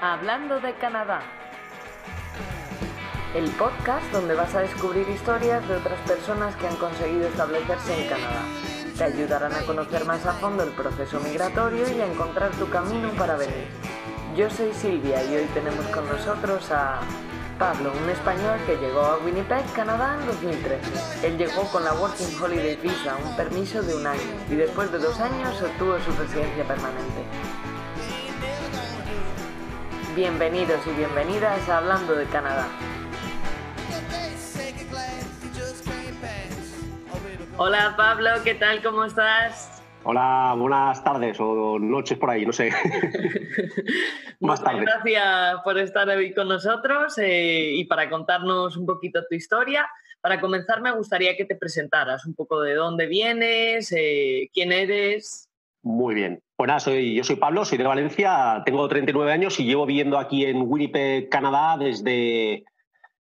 Hablando de Canadá. El podcast donde vas a descubrir historias de otras personas que han conseguido establecerse en Canadá. Te ayudarán a conocer más a fondo el proceso migratorio y a encontrar tu camino para venir. Yo soy Silvia y hoy tenemos con nosotros a Pablo, un español que llegó a Winnipeg, Canadá en 2013. Él llegó con la Working Holiday Visa, un permiso de un año, y después de dos años obtuvo su residencia permanente. Bienvenidos y bienvenidas a Hablando de Canadá. Hola Pablo, ¿qué tal? ¿Cómo estás? Hola, buenas tardes o noches por ahí, no sé. Más tarde. Gracias por estar hoy con nosotros eh, y para contarnos un poquito tu historia. Para comenzar, me gustaría que te presentaras un poco de dónde vienes, eh, quién eres. Muy bien. Pues nada, soy, yo soy Pablo, soy de Valencia, tengo 39 años y llevo viviendo aquí en Winnipeg, Canadá, desde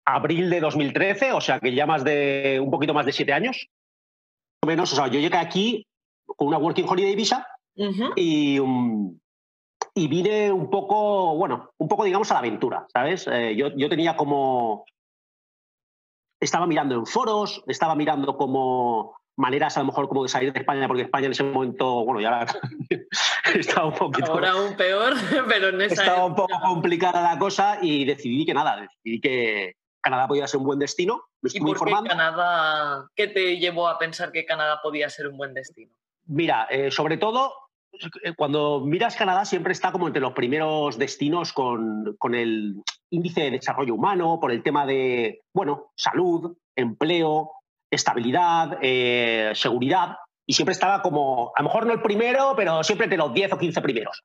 abril de 2013, o sea que ya más de un poquito más de siete años. Menos, o sea, yo llegué aquí con una Working Holiday Visa y, y vine un poco, bueno, un poco, digamos, a la aventura, ¿sabes? Eh, yo, yo tenía como... Estaba mirando en foros, estaba mirando como maneras a lo mejor como de salir de España, porque España en ese momento, bueno, ya estaba un poquito... Ahora aún peor, pero en esa Estaba un poco complicada la cosa y decidí que nada, decidí que Canadá podía ser un buen destino. Me ¿Y por qué Canadá? ¿Qué te llevó a pensar que Canadá podía ser un buen destino? Mira, eh, sobre todo, eh, cuando miras Canadá siempre está como entre los primeros destinos con, con, el índice de desarrollo humano, por el tema de, bueno, salud, empleo, estabilidad, eh, seguridad, y siempre estaba como, a lo mejor no el primero, pero siempre entre los 10 o 15 primeros.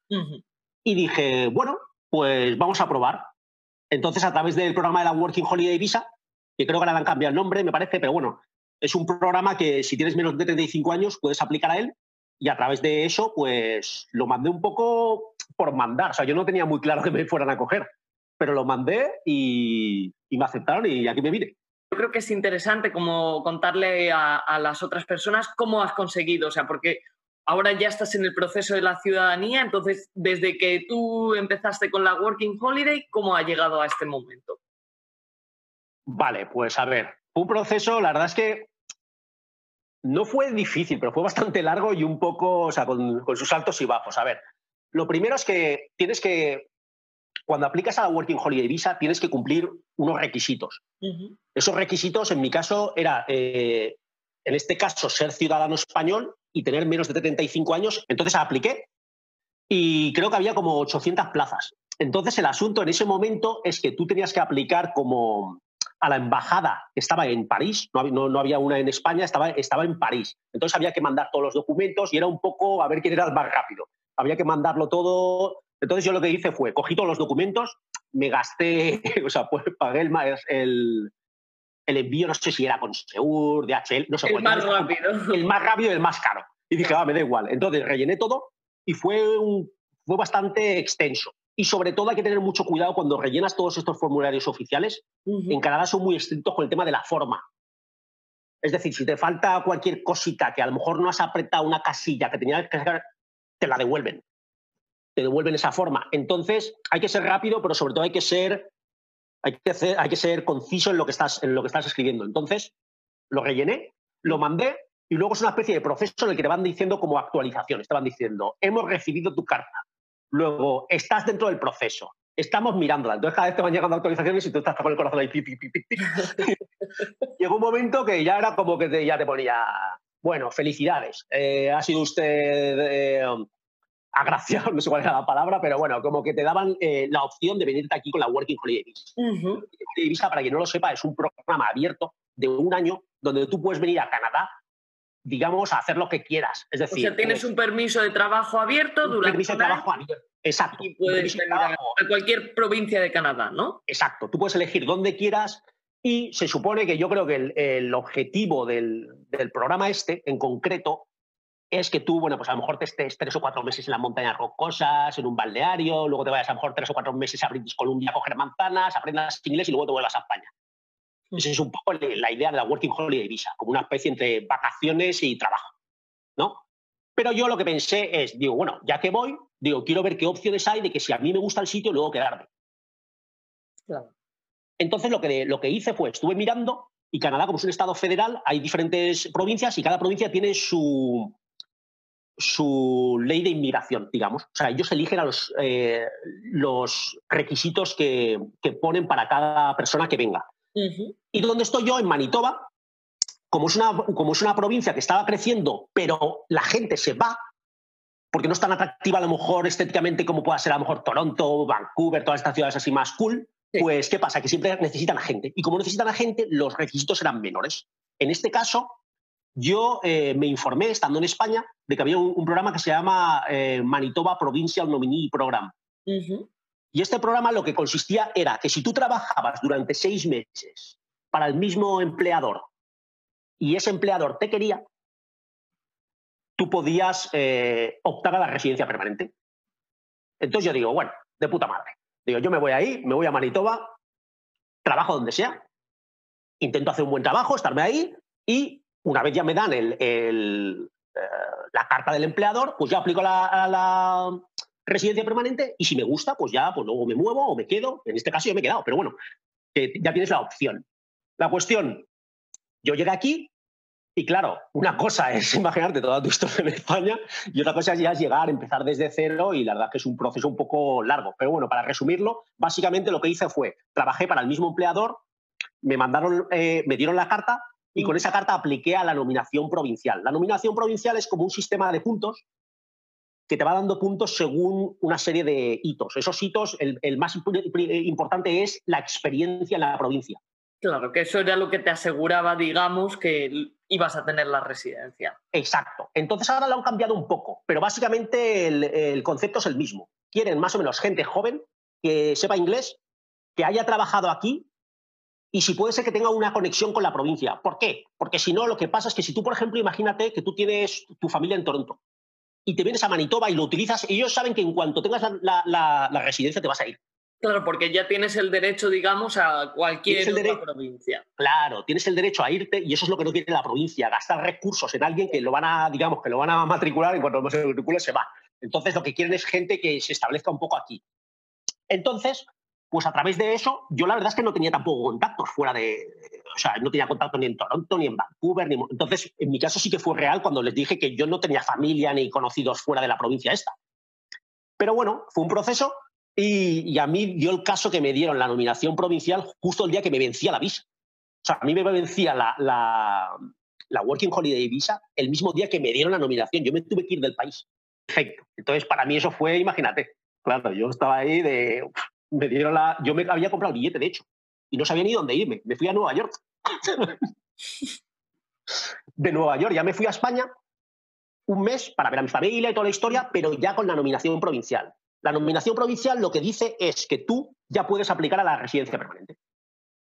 Y dije, bueno, pues vamos a probar. Entonces, a través del programa de la Working Holiday Visa, que creo que ahora han cambiado el nombre, me parece, pero bueno, es un programa que si tienes menos de 35 años puedes aplicar a él y a través de eso pues lo mandé un poco por mandar. O sea, yo no tenía muy claro que me fueran a coger, pero lo mandé y, me aceptaron y aquí me vine. Yo creo que es interesante como contarle a, las otras personas cómo has conseguido, o sea, porque ahora ya estás en el proceso de la ciudadanía, entonces desde que tú empezaste con la Working Holiday, ¿cómo ha llegado a este momento? Vale, pues a ver, un proceso, la verdad es que no fue difícil, pero fue bastante largo y un poco, o sea, con, sus altos y bajos. A ver, lo primero es que tienes que, cuando aplicas a la Working Holiday Visa, tienes que cumplir unos requisitos. Esos requisitos, en mi caso, era, eh, en este caso, ser ciudadano español y tener menos de 35 años. Entonces apliqué y creo que había como 800 plazas. Entonces el asunto en ese momento es que tú tenías que aplicar como, a la embajada que estaba en París, no, no, había una en España, estaba, estaba en París. Entonces había que mandar todos los documentos y era un poco a ver quién era el más rápido. Había que mandarlo todo. Entonces yo lo que hice fue, cogí todos los documentos, me gasté, o sea, pues pagué el, el, el envío, no sé si era con Seur, DHL, no sé El más rápido. El más rápido y el más caro. Y dije, ah, me da igual. Entonces rellené todo y fue, un, fue bastante extenso. Y sobre todo hay que tener mucho cuidado cuando rellenas todos estos formularios oficiales. En Canadá son muy estrictos con el tema de la forma. Es decir, si te falta cualquier cosita que a lo mejor no has apretado una casilla que tenías que hacer, te la devuelven. Te devuelven esa forma. Entonces, hay que ser rápido, pero sobre todo hay que ser, hay que, hay que ser conciso en lo, que estás, en lo que estás escribiendo. Entonces, lo rellené, lo mandé y luego es una especie de proceso en el que te van diciendo como actualizaciones. Te van diciendo, hemos recibido tu carta Luego, estás dentro del proceso. Estamos mirándola. Entonces, cada vez te van llegando actualizaciones y tú estás con el corazón ahí. Llegó un momento que ya era como que ya te ponía, bueno, felicidades. Eh, ha sido usted eh, agraciado, no sé cuál era la palabra, pero bueno, como que te daban eh, la opción de venirte aquí con la Working Holiday Visa. para quien no lo sepa, es un programa abierto de un año donde tú puedes venir a Canadá digamos, a hacer lo que quieras. Es decir, o sea, tienes un permiso de trabajo abierto durante. Un permiso de trabajo abierto. Exacto. Y puedes venir a, cualquier provincia de Canadá, ¿no? Exacto. Tú puedes elegir donde quieras y se supone que yo creo que el, objetivo del, programa este, en concreto, es que tú, bueno, pues a lo mejor te estés tres o cuatro meses en las montañas rocosas, en un balneario, luego te vayas a lo mejor tres o cuatro meses a British Columbia a coger manzanas, aprendas inglés y luego te vuelvas a España. Esa es un poco la idea de la Working Holiday Visa, como una especie entre vacaciones y trabajo, ¿no? Pero yo lo que pensé es, digo, bueno, ya que voy, Digo, quiero ver qué opciones hay de que si a mí me gusta el sitio, luego quedarme. Claro. Entonces lo que, lo que hice fue, estuve mirando y Canadá, como es un estado federal, hay diferentes provincias y cada provincia tiene su, su ley de inmigración, digamos. O sea, ellos eligen a los, eh, los requisitos que, que, ponen para cada persona que venga. Y donde estoy yo, en Manitoba, como es, una, como es una provincia que estaba creciendo, pero la gente se va, porque no es tan atractiva a lo mejor estéticamente como pueda ser a lo mejor Toronto, Vancouver, todas estas ciudades así más cool, pues ¿qué pasa? Que siempre necesitan a gente. Y como necesitan a gente, los requisitos eran menores. En este caso, yo eh, me informé, estando en España, de que había un, programa que se llama eh, Manitoba Provincial Nominee Program. Y este programa lo que consistía era que si tú trabajabas durante seis meses para el mismo empleador y ese empleador te quería, tú podías eh, optar a la residencia permanente. Entonces yo digo, bueno, de puta madre. Digo, yo me voy ahí, me voy a Manitoba, trabajo donde sea, intento hacer un buen trabajo, estarme ahí y una vez ya me dan el, eh, la carta del empleador, pues ya aplico la, residencia permanente y si me gusta, pues ya pues luego me muevo o me quedo. En este caso yo me he quedado, pero bueno, ya tienes la opción. La cuestión, yo llegué aquí, y claro, una cosa es imaginarte toda tu historia en España y otra cosa es ya llegar, empezar desde cero y la verdad que es un proceso un poco largo. Pero bueno, para resumirlo, básicamente lo que hice fue, trabajé para el mismo empleador, me mandaron, eh, me dieron la carta y con esa carta apliqué a la nominación provincial. La nominación provincial es como un sistema de puntos que te va dando puntos según una serie de hitos. Esos hitos, el, el más importante es la experiencia en la provincia. Claro, que eso era lo que te aseguraba, digamos, que ibas a tener la residencia. Exacto. Entonces ahora lo han cambiado un poco, pero básicamente el, concepto es el mismo. Quieren más o menos gente joven que sepa inglés, que haya trabajado aquí y si puede ser que tenga una conexión con la provincia. ¿Por qué? Porque si no, lo que pasa es que si tú, por ejemplo, imagínate que tú tienes tu familia en Toronto y te vienes a Manitoba y lo utilizas, ellos saben que en cuanto tengas la residencia te vas a ir. Claro, porque ya tienes el derecho, digamos, a cualquier otra provincia. Claro, tienes el derecho a irte y eso es lo que no quiere la provincia, gastar recursos en alguien que lo van a, digamos, que lo van a matricular y cuando se matricule se va. Entonces lo que quieren es gente que se establezca un poco aquí. Entonces, pues a través de eso, yo la verdad es que no tenía tampoco contactos fuera de, o sea, no tenía contacto ni en Toronto, ni en Vancouver, ni... Entonces, en mi caso sí que fue real cuando les dije que yo no tenía familia ni conocidos fuera de la provincia esta. Pero bueno, fue un proceso y, a mí dio el caso que me dieron la nominación provincial justo el día que me vencía la visa. O sea, a mí me vencía la, la, Working Holiday Visa el mismo día que me dieron la nominación. Yo me tuve que ir del país. Perfecto. Entonces, para mí eso fue, imagínate, claro, yo estaba ahí de... Me dieron la... Yo me había comprado el billete, de hecho, y no sabía ni dónde irme. Me fui a Nueva York. de Nueva York ya me fui a España un mes para ver a mi familia y toda la historia, pero ya con la nominación provincial. La nominación provincial lo que dice es que tú ya puedes aplicar a la residencia permanente.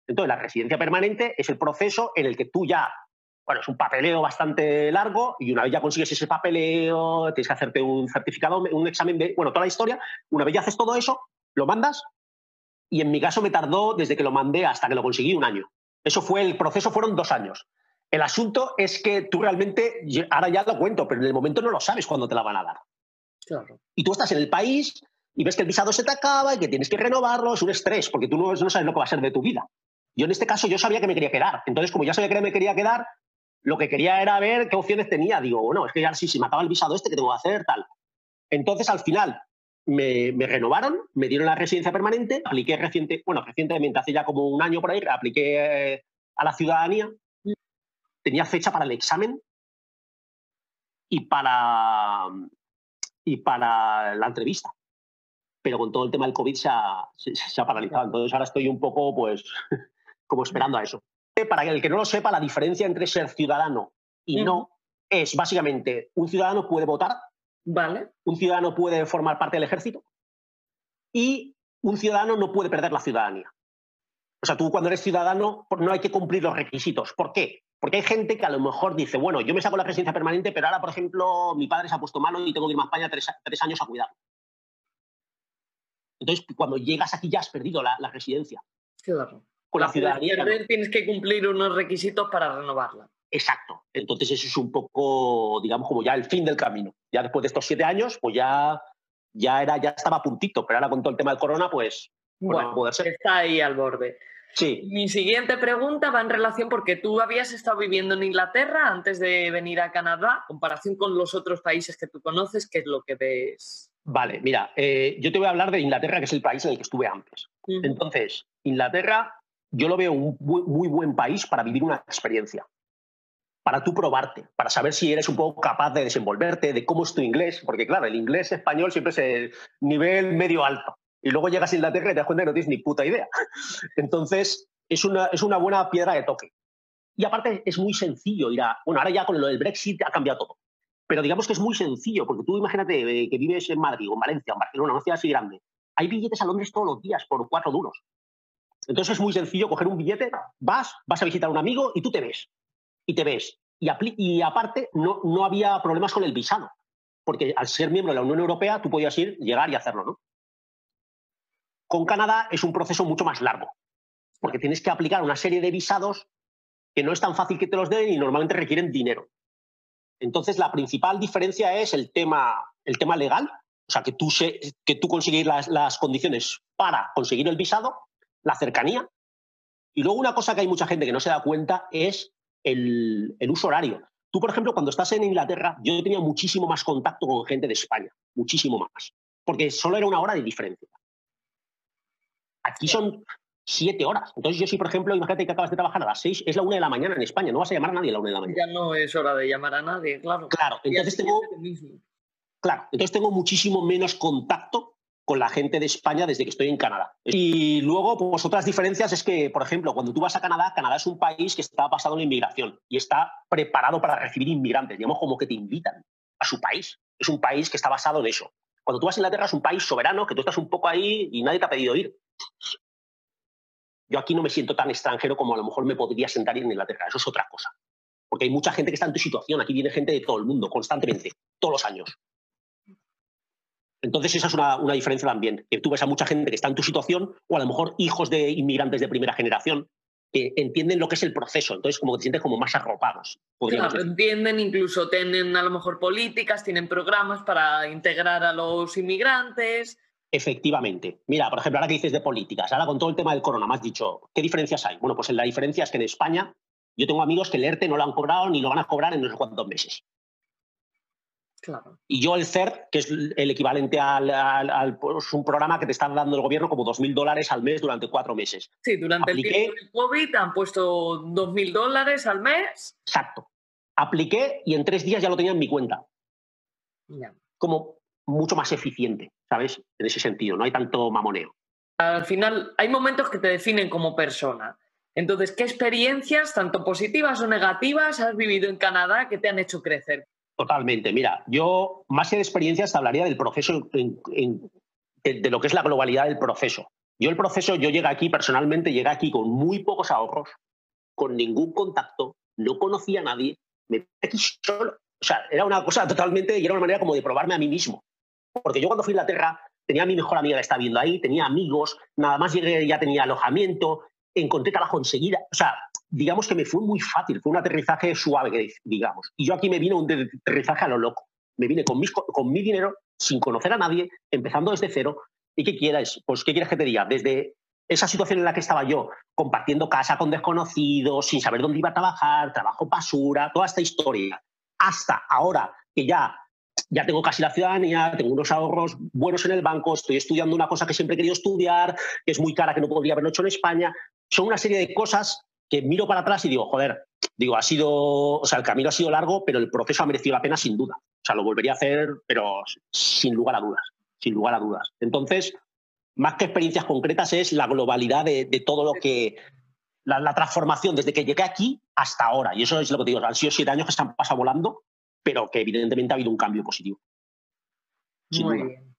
Entonces, la residencia permanente es el proceso en el que tú ya, bueno, es un papeleo bastante largo y una vez ya consigues ese papeleo, tienes que hacerte un certificado, un examen de, bueno, toda la historia. Una vez ya haces todo eso, lo mandas y en mi caso me tardó desde que lo mandé hasta que lo conseguí un año. Eso fue el proceso, fueron dos años. El asunto es que tú realmente, ahora ya lo cuento, pero en el momento no lo sabes cuándo te la van a dar. Claro. Y tú estás en el país, y ves que el visado se te acaba y que tienes que renovarlo, es un estrés, porque tú no, no sabes lo que va a ser de tu vida. Yo en este caso yo sabía que me quería quedar. Entonces, como ya sabía que me quería quedar, lo que quería era ver qué opciones tenía. Digo, bueno, es que ya sí, si me acaba el visado este, ¿qué tengo que hacer? Tal. Entonces, al final, me, renovaron, me dieron la residencia permanente, apliqué reciente, bueno, recientemente, hace ya como un año por ahí, apliqué eh, a la ciudadanía. Tenía fecha para el examen y para, y para la entrevista pero con todo el tema del COVID se ha, paralizado. Entonces ahora estoy un poco, pues, como esperando a eso. Para el que no lo sepa, la diferencia entre ser ciudadano y no es básicamente un ciudadano puede votar, vale. un ciudadano puede formar parte del ejército y un ciudadano no puede perder la ciudadanía. O sea, tú cuando eres ciudadano no hay que cumplir los requisitos. ¿Por qué? Porque hay gente que a lo mejor dice, bueno, yo me saco la residencia permanente, pero ahora, por ejemplo, mi padre se ha puesto malo y tengo que ir a España tres, tres años a cuidarlo. Entonces, cuando llegas aquí ya has perdido la, residencia. Claro. Con la, ciudadanía. tienes que cumplir unos requisitos para renovarla. Exacto. Entonces, eso es un poco, digamos, como ya el fin del camino. Ya después de estos siete años, pues ya ya, era, ya estaba a puntito, pero ahora con todo el tema del corona, pues, pues bueno, poder ser. está ahí al borde. Sí. Mi siguiente pregunta va en relación porque tú habías estado viviendo en Inglaterra antes de venir a Canadá, comparación con los otros países que tú conoces, ¿qué es lo que ves? Vale, mira, eh, yo te voy a hablar de Inglaterra, que es el país en el que estuve antes. Entonces, Inglaterra yo lo veo un muy, buen país para vivir una experiencia, para tú probarte, para saber si eres un poco capaz de desenvolverte, de cómo es tu inglés, porque claro, el inglés español siempre es el nivel medio alto. Y luego llegas a Inglaterra y te das cuenta que no tienes ni puta idea. Entonces, es una, es una buena piedra de toque. Y aparte es muy sencillo ir a... Bueno, ahora ya con lo del Brexit ha cambiado todo. Pero digamos que es muy sencillo, porque tú imagínate eh, que vives en Madrid o en Valencia o en Barcelona, una ciudad así grande. Hay billetes a Londres todos los días por cuatro duros. Entonces es muy sencillo coger un billete, vas, vas a visitar a un amigo y tú te ves. Y te ves. Y, y aparte, no, no había problemas con el visado. Porque al ser miembro de la Unión Europea, tú podías ir, llegar y hacerlo, ¿no? Con Canadá es un proceso mucho más largo. Porque tienes que aplicar una serie de visados que no es tan fácil que te los den y normalmente requieren dinero. Entonces, la principal diferencia es el tema, el tema legal, o sea, que tú, que tú conseguir las, las condiciones para conseguir el visado la cercanía. Y luego una cosa que hay mucha gente que no se da cuenta es el, uso horario. Tú, por ejemplo, cuando estás en Inglaterra, yo tenía muchísimo más contacto con gente de España, muchísimo más, porque solo era una hora de diferencia. Aquí son siete horas. Entonces yo sí, por ejemplo, imagínate que acabas de trabajar a las seis, es la una de la mañana en España, no vas a llamar a nadie a la una de la mañana. Ya no es hora de llamar a nadie, claro. Claro, entonces tengo, claro, entonces tengo muchísimo menos contacto con la gente de España desde que estoy en Canadá. Y luego, pues otras diferencias es que, por ejemplo, cuando tú vas a Canadá, Canadá es un país que está basado en la inmigración y está preparado para recibir inmigrantes, digamos como que te invitan a su país. Es un país que está basado en eso. Cuando tú vas a Inglaterra es un país soberano, que tú estás un poco ahí y nadie te ha pedido ir. Yo aquí no me siento tan extranjero como a lo mejor me podría sentar en Inglaterra. Eso es otra cosa. Porque hay mucha gente que está en tu situación. Aquí viene gente de todo el mundo, constantemente, todos los años. Entonces esa es una, diferencia también, que tú ves a mucha gente que está en tu situación o a lo mejor hijos de inmigrantes de primera generación que entienden lo que es el proceso, entonces como que te sientes como más arropados. Claro, entienden, incluso tienen a lo mejor políticas, tienen programas para integrar a los inmigrantes. Efectivamente. Mira, por ejemplo, ahora que dices de políticas, ahora con todo el tema del corona, me has dicho, ¿qué diferencias hay? Bueno, pues la diferencia es que en España yo tengo amigos que el ERTE no lo han cobrado ni lo van a cobrar en no sé cuántos meses. Y yo el CERT, que es el equivalente al, pues, un programa que te está dando el gobierno como 2.000 dólares al mes durante cuatro meses. Sí, durante el tiempo del COVID han puesto 2.000 dólares al mes. Exacto. Apliqué y en tres días ya lo tenía en mi cuenta. Como mucho más eficiente, ¿sabes? En ese sentido, no hay tanto mamoneo. Al final, hay momentos que te definen como persona. Entonces, ¿qué experiencias, tanto positivas o negativas, has vivido en Canadá que te han hecho crecer? Totalmente. Mira, yo más que de experiencias hablaría del proceso, de, lo que es la globalidad del proceso. Yo el proceso, yo llegué aquí personalmente, llegué aquí con muy pocos ahorros, con ningún contacto, no conocía a nadie, me aquí solo. O sea, era una cosa totalmente, y era una manera como de probarme a mí mismo. Porque yo cuando fui a Inglaterra tenía a mi mejor amiga que estaba viendo ahí, tenía amigos, nada más llegué ya tenía alojamiento, encontré trabajo enseguida. O sea, digamos que me fue muy fácil, fue un aterrizaje suave, digamos. Y yo aquí me vine un aterrizaje a lo loco. Me vine con, con mi dinero, sin conocer a nadie, empezando desde cero. ¿Y qué quieres? Pues, ¿qué quieres que te diga? Desde esa situación en la que estaba yo, compartiendo casa con desconocidos, sin saber dónde iba a trabajar, trabajo basura, toda esta historia, hasta ahora que ya, ya tengo casi la ciudadanía, tengo unos ahorros buenos en el banco, estoy estudiando una cosa que siempre he querido estudiar, que es muy cara, que no podría haberlo hecho en España. Son una serie de cosas que miro para atrás y digo, joder, digo, ha sido, o sea, el camino ha sido largo, pero el proceso ha merecido la pena sin duda. O sea, lo volvería a hacer, pero sin lugar a dudas, sin lugar a dudas. Entonces, más que experiencias concretas es la globalidad de, todo lo que, la, transformación desde que llegué aquí hasta ahora. Y eso es lo que te digo, han sido siete años que están pasando volando, pero que evidentemente ha habido un cambio positivo. Muy bien.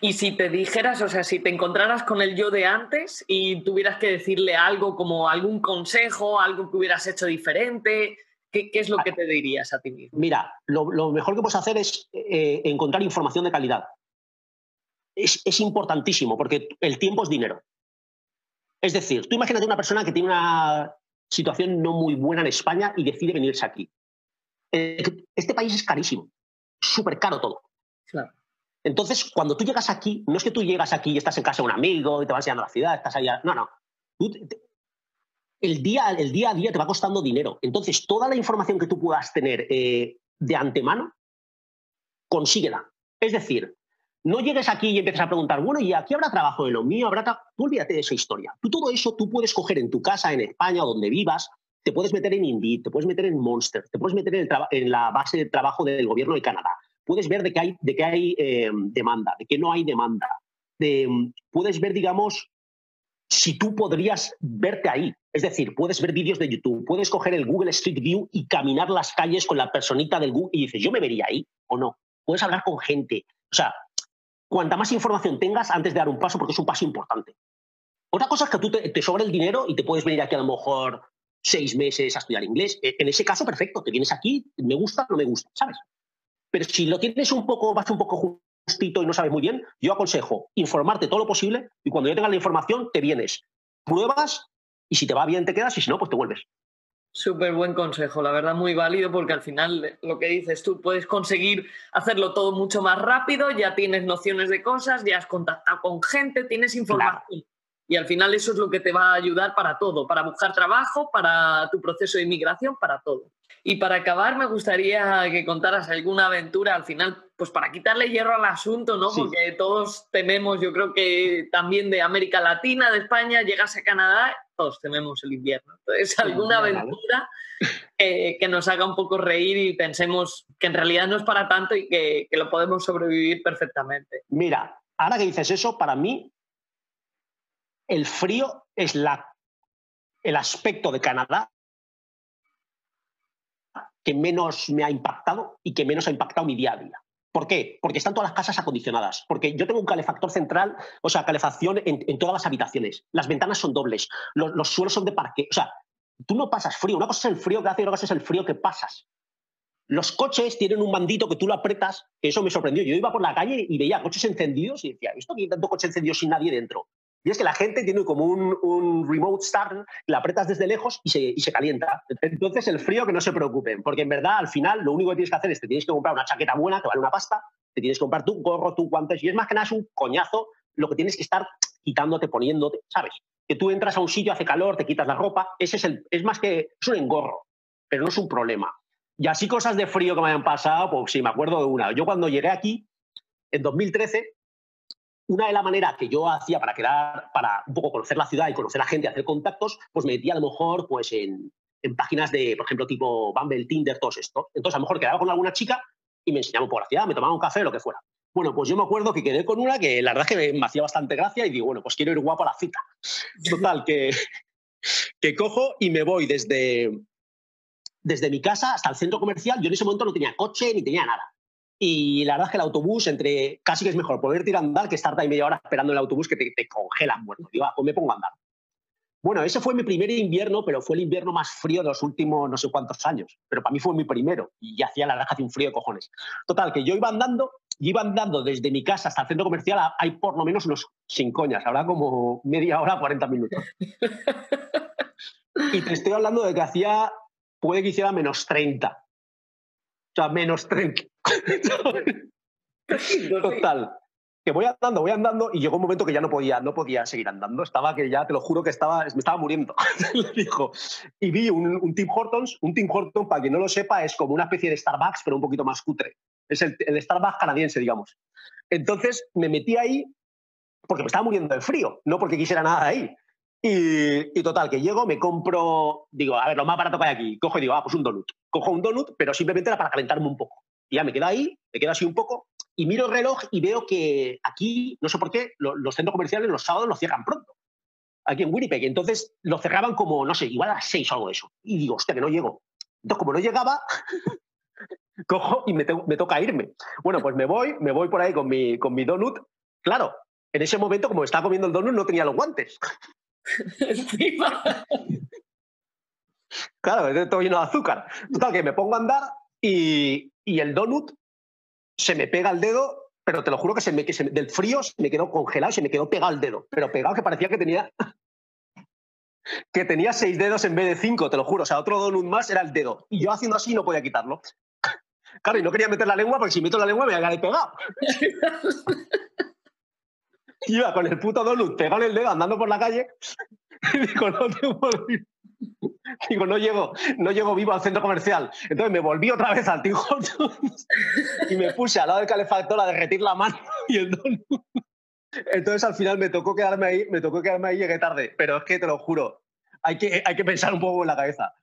Y si te dijeras, o sea, si te encontraras con el yo de antes y tuvieras que decirle algo como algún consejo, algo que hubieras hecho diferente, ¿qué, es lo que te dirías a ti mismo? Mira, lo, mejor que puedes hacer es eh, encontrar información de calidad. Es, es, importantísimo porque el tiempo es dinero. Es decir, tú imagínate una persona que tiene una situación no muy buena en España y decide venirse aquí. Eh, este país es carísimo, súper caro todo. Claro. Entonces, cuando tú llegas aquí, no es que tú llegas aquí y estás en casa de un amigo y te vas enseñando la ciudad, estás allá. No, no. el, día, el día a día te va costando dinero. Entonces, toda la información que tú puedas tener eh, de antemano, consíguela. Es decir, no llegues aquí y empieces a preguntar, bueno, ¿y aquí habrá trabajo de lo mío? ¿Habrá tú olvídate de esa historia. Tú todo eso tú puedes coger en tu casa, en España donde vivas, te puedes meter en Indeed, te puedes meter en Monster, te puedes meter en la base de trabajo del gobierno de Canadá puedes ver de qué hay, eh, demanda, de qué no hay demanda. puedes ver, digamos, si tú podrías verte ahí. Es decir, puedes ver vídeos de YouTube, puedes coger el Google Street View y caminar las calles con la personita del Google y dices, yo me vería ahí o no. Puedes hablar con gente. O sea, cuanta más información tengas antes de dar un paso, porque es un paso importante. Otra cosa es que tú te, te sobra el dinero y te puedes venir aquí a lo mejor seis meses a estudiar inglés. E, en ese caso, perfecto, te vienes aquí, me gusta, no me gusta, ¿sabes? Pero si lo tienes un poco, vas un poco justito y no sabes muy bien, yo aconsejo informarte todo lo posible y cuando ya tengas la información te vienes, pruebas y si te va bien te quedas y si no, pues te vuelves. Súper buen consejo, la verdad muy válido porque al final lo que dices tú puedes conseguir hacerlo todo mucho más rápido, ya tienes nociones de cosas, ya has contactado con gente, tienes información. Y al final eso es lo que te va a ayudar para todo, para buscar trabajo, para tu proceso de inmigración, para todo. Y para acabar, me gustaría que contaras alguna aventura al final, pues para quitarle hierro al asunto, ¿no? Porque todos tememos, yo creo que también de América Latina, de España, llegas a Canadá, todos tememos el invierno. Entonces, alguna aventura que nos haga un poco reír y pensemos que en realidad no es para tanto y que, que lo podemos sobrevivir perfectamente. Mira, ahora que dices eso, para mí el frío es la, el aspecto de Canadá que menos me ha impactado y que menos ha impactado mi día a día. ¿Por qué? Porque están todas las casas acondicionadas. Porque yo tengo un calefactor central, o sea, calefacción en, todas las habitaciones. Las ventanas son dobles, los, suelos son de parque. O sea, tú no pasas frío. Una cosa es el frío que hace y otra cosa es el frío que pasas. Los coches tienen un bandito que tú lo apretas, que eso me sorprendió. Yo iba por la calle y veía coches encendidos y decía, ¿esto hay tanto coche encendido sin nadie dentro? Y es que la gente tiene como un, remote start, la apretas desde lejos y se, calienta. Entonces, el frío que no se preocupen, porque en verdad, al final, lo único que tienes que hacer es te tienes que comprar una chaqueta buena que vale una pasta, te tienes que comprar tu gorro, tu guantes, y es más que nada es un coñazo lo que tienes que estar quitándote, poniéndote, ¿sabes? Que tú entras a un sitio, hace calor, te quitas la ropa, ese es, el, es más que, es un engorro, pero no es un problema. Y así cosas de frío que me hayan pasado, pues sí, me acuerdo de una. Yo cuando llegué aquí, en 2013, una de las maneras que yo hacía para quedar, para un poco conocer la ciudad y conocer a gente, hacer contactos, pues me metía a lo mejor pues en, páginas de, por ejemplo, tipo Bumble, Tinder, todo esto. Entonces, a lo mejor quedaba con alguna chica y me enseñaba por la ciudad, me tomaba un café, lo que fuera. Bueno, pues yo me acuerdo que quedé con una que la verdad es que me hacía bastante gracia y digo, bueno, pues quiero ir guapo a la cita. Total, que, que cojo y me voy desde, desde mi casa hasta el centro comercial. Yo en ese momento no tenía coche ni tenía nada. Y la verdad es que el autobús, entre casi que es mejor poder ir a andar que estar ahí media hora esperando el autobús que te, te congela muerto. Digo, ah, pues me pongo a andar. Bueno, ese fue mi primer invierno, pero fue el invierno más frío de los últimos no sé cuántos años. Pero para mí fue mi primero y ya hacía la verdad que hacía un frío de cojones. Total, que yo iba andando, y iba andando desde mi casa hasta el centro comercial, hay por lo menos unos sin coñas, habrá como media hora, 40 minutos. y te estoy hablando de que hacía, puede que hiciera menos 30. O sea, menos 30. Total. Que voy andando, voy andando y llegó un momento que ya no podía, no podía seguir andando. Estaba que ya, te lo juro que estaba, me estaba muriendo. dijo. Y vi un, Tim Hortons. Un Tim Hortons, para quien no lo sepa, es como una especie de Starbucks, pero un poquito más cutre. Es el, el Starbucks canadiense, digamos. Entonces me metí ahí porque me estaba muriendo de frío, no porque quisiera nada de ahí. Y, total, que llego, me compro, digo, a ver, lo más barato que hay aquí. Cojo y digo, ah, pues un donut. Cojo un donut, pero simplemente era para calentarme un poco. Y ya me quedo ahí, me quedo así un poco, y miro el reloj y veo que aquí, no sé por qué, los centros comerciales los sábados los cierran pronto. Aquí en Winnipeg. Entonces lo cerraban como, no sé, igual a las seis o algo de eso. Y digo, hostia, que no llego. Entonces, como no llegaba, cojo y me, me, toca irme. Bueno, pues me voy, me voy por ahí con mi, con mi donut. Claro, en ese momento, como estaba comiendo el donut, no tenía los guantes. Claro, todo lleno de azúcar. Total, que me pongo a andar y, el donut se me pega el dedo, pero te lo juro que, se me, que del frío se me quedó congelado y se me quedó pegado el dedo. Pero pegado que parecía que tenía que tenía seis dedos en vez de cinco, te lo juro. O sea, otro donut más era el dedo. Y yo haciendo así no podía quitarlo. Claro, y no quería meter la lengua porque si meto la lengua me voy a pegado. Iba con el puto donut pegado en el dedo andando por la calle y digo, no tengo Digo, no llego, no llego vivo al centro comercial. Entonces me volví otra vez al Tim y me puse al lado del calefactor a derretir la mano y el donut. Entonces al final me tocó quedarme ahí, me tocó quedarme ahí y llegué tarde. Pero es que te lo juro, hay que, hay que pensar un poco en la cabeza.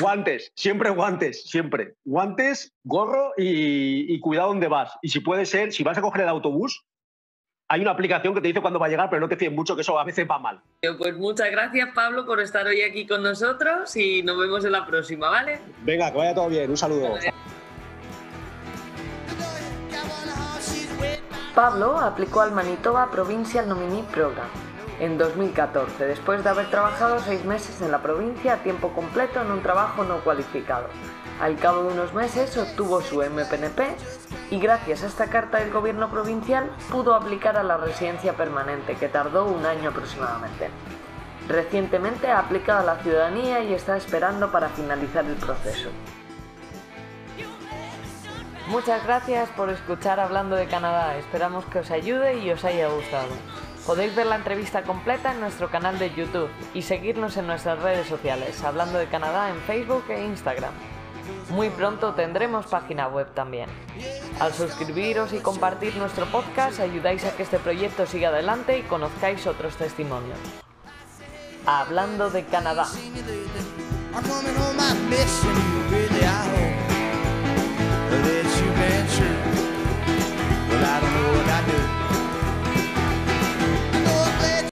Guantes, siempre guantes, siempre. Guantes, gorro y, y cuidado donde vas. Y si puede ser, si vas a coger el autobús, hay una aplicación que te dice cuándo va a llegar, pero no te fíes mucho, que eso a veces va mal. Pues muchas gracias, Pablo, por estar hoy aquí con nosotros y nos vemos en la próxima, ¿vale? Venga, que vaya todo bien. Un saludo. Pablo aplicó al Manitoba Provincial Nominee Program en 2014, después de haber trabajado seis meses en la provincia a tiempo completo en un trabajo no cualificado. Al cabo de unos meses obtuvo su MPNP y gracias a esta carta del gobierno provincial pudo aplicar a la residencia permanente, que tardó un año aproximadamente. Recientemente ha aplicado a la ciudadanía y está esperando para finalizar el proceso. Muchas gracias por escuchar Hablando de Canadá, esperamos que os ayude y os haya gustado. Podéis ver la entrevista completa en nuestro canal de YouTube y seguirnos en nuestras redes sociales, Hablando de Canadá en Facebook e Instagram. Muy pronto tendremos página web también. Al suscribiros y compartir nuestro podcast ayudáis a que este proyecto siga adelante y conozcáis otros testimonios. Hablando de Canadá.